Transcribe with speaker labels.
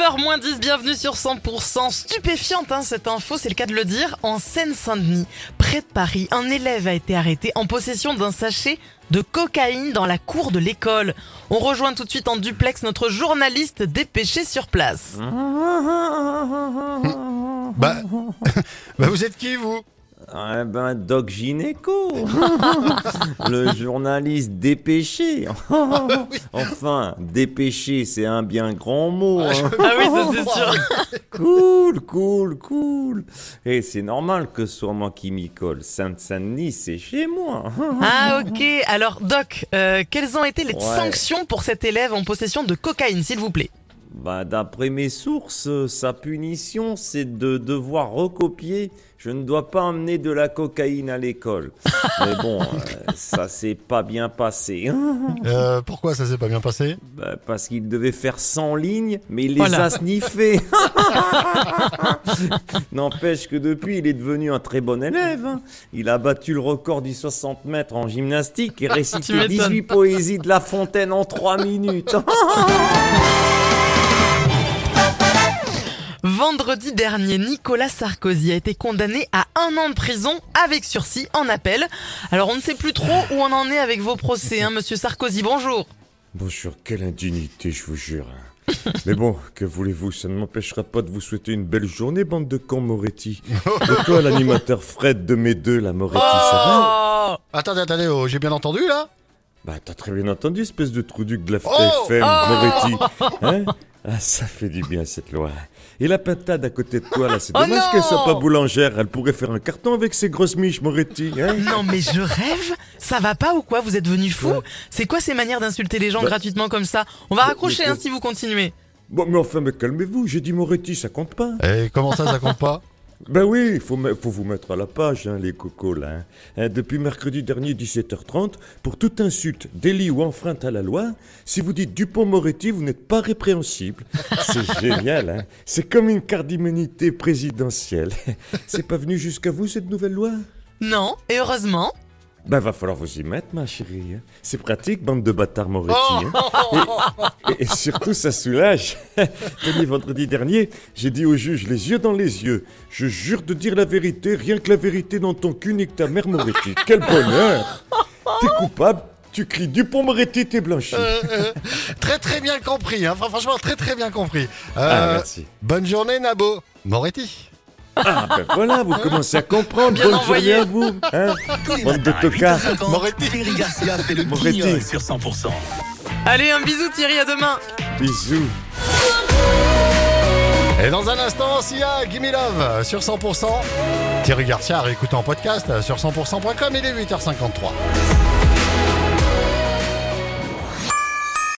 Speaker 1: 9h 10, bienvenue sur 100%. Stupéfiante hein, cette info, c'est le cas de le dire. En Seine-Saint-Denis, près de Paris, un élève a été arrêté en possession d'un sachet de cocaïne dans la cour de l'école. On rejoint tout de suite en duplex notre journaliste dépêché sur place.
Speaker 2: Bah, bah vous êtes qui vous?
Speaker 3: Eh ben, Doc Gynéco, le journaliste dépêché. enfin, dépêché, c'est un bien grand mot. hein.
Speaker 1: Ah oui, ça c'est sûr.
Speaker 3: Cool, cool, cool. Et c'est normal que ce soit moi qui m'y colle. Sainte-Saint-Denis, c'est chez moi.
Speaker 1: Ah ok, alors Doc, euh, quelles ont été les
Speaker 3: Ouais.
Speaker 1: sanctions pour cet élève en possession de cocaïne, s'il vous plaît?
Speaker 3: Bah, d'après mes sources, sa punition, c'est de devoir recopier. Je ne dois pas emmener de la cocaïne à l'école. Mais bon, euh, ça s'est pas bien passé.
Speaker 2: euh, Pourquoi ça s'est pas bien passé?
Speaker 3: Bah, parce qu'il devait faire 100 lignes, mais il les
Speaker 1: Voilà.
Speaker 3: a sniffées. N'empêche que depuis, il est devenu un très bon élève. hein. Il a battu le record du 60 mètres en gymnastique et récité
Speaker 1: m'étonnes.
Speaker 3: 18 poésies de La Fontaine en 3 minutes.
Speaker 1: Vendredi dernier, Nicolas Sarkozy a été condamné à un an de prison avec sursis en appel. Alors on ne sait plus trop où on en est avec vos procès, hein, monsieur Sarkozy, bonjour.
Speaker 4: Bonjour, quelle indignité, je vous jure. Mais bon, que voulez-vous, ça ne m'empêchera pas de vous souhaiter une belle journée, bande de cons Moretti. Et toi, l'animateur Fred de mes deux, la Moretti, ça va?
Speaker 1: Oh
Speaker 2: Attendez, attendez, oh, j'ai bien entendu là
Speaker 4: Bah, t'as très bien entendu, espèce de trou duc de la
Speaker 2: Oh
Speaker 4: FM,
Speaker 1: Oh
Speaker 4: Moretti. Hein ah, ça fait du bien, cette loi. Et la pintade à côté de toi, là, c'est
Speaker 1: Oh
Speaker 4: dommage
Speaker 1: non
Speaker 4: qu'elle soit pas boulangère. Elle pourrait faire un carton avec ses grosses miches, Moretti. Hein
Speaker 1: Non mais je rêve Ça va pas ou quoi? Vous êtes venu fou? C'est quoi ces manières d'insulter les gens
Speaker 4: Bah-
Speaker 1: gratuitement comme ça? On va
Speaker 4: Bah,
Speaker 1: raccrocher
Speaker 4: mais-
Speaker 1: hein, si vous continuez.
Speaker 4: Bon, mais enfin, mais calmez-vous, j'ai dit Moretti, ça compte pas.
Speaker 2: Et comment ça, ça compte pas?
Speaker 4: Ben oui, il faut, faut vous mettre à la page, hein, les cocos, là. hein. Hein, depuis mercredi dernier, 17h30, pour toute insulte, délit ou enfreinte à la loi, si vous dites Dupont-Moretti, vous n'êtes pas répréhensible. C'est génial. C'est comme une carte d'immunité présidentielle. C'est pas venu jusqu'à vous, cette nouvelle loi?
Speaker 1: Non, et heureusement.
Speaker 4: Ben, va falloir vous y mettre, ma chérie. hein. C'est pratique, bande de bâtards Moretti.
Speaker 1: Oh.
Speaker 4: hein. Et, et surtout, ça soulage. Tenez, vendredi dernier, j'ai dit au juge, les yeux dans les yeux, je jure de dire la vérité, rien que la vérité dans ton cul, nique ta mère Moretti. Quel bonheur T'es coupable, tu cries Dupont Moretti, t'es blanchi.
Speaker 2: Euh, euh, Très très bien compris, hein. Franchement très très bien compris.
Speaker 4: Ah,
Speaker 2: Euh,
Speaker 4: merci.
Speaker 2: bonne journée Nabo. Moretti.
Speaker 4: Ah, ben voilà, vous commencez à comprendre.
Speaker 1: Bien
Speaker 4: Bonne
Speaker 1: envoyé.
Speaker 4: journée à vous. Hein Bande de tocards.
Speaker 5: 8h50,
Speaker 2: Moretti.
Speaker 5: Thierry Garcia fait le
Speaker 4: Moretti.
Speaker 5: sur 100%.
Speaker 1: Allez, un bisou Thierry, à demain
Speaker 4: Bisous.
Speaker 2: Et dans un instant, Sia, Gimme Love sur 100%. Thierry Garcia, réécoute en podcast sur 100%.com, il est 8h53.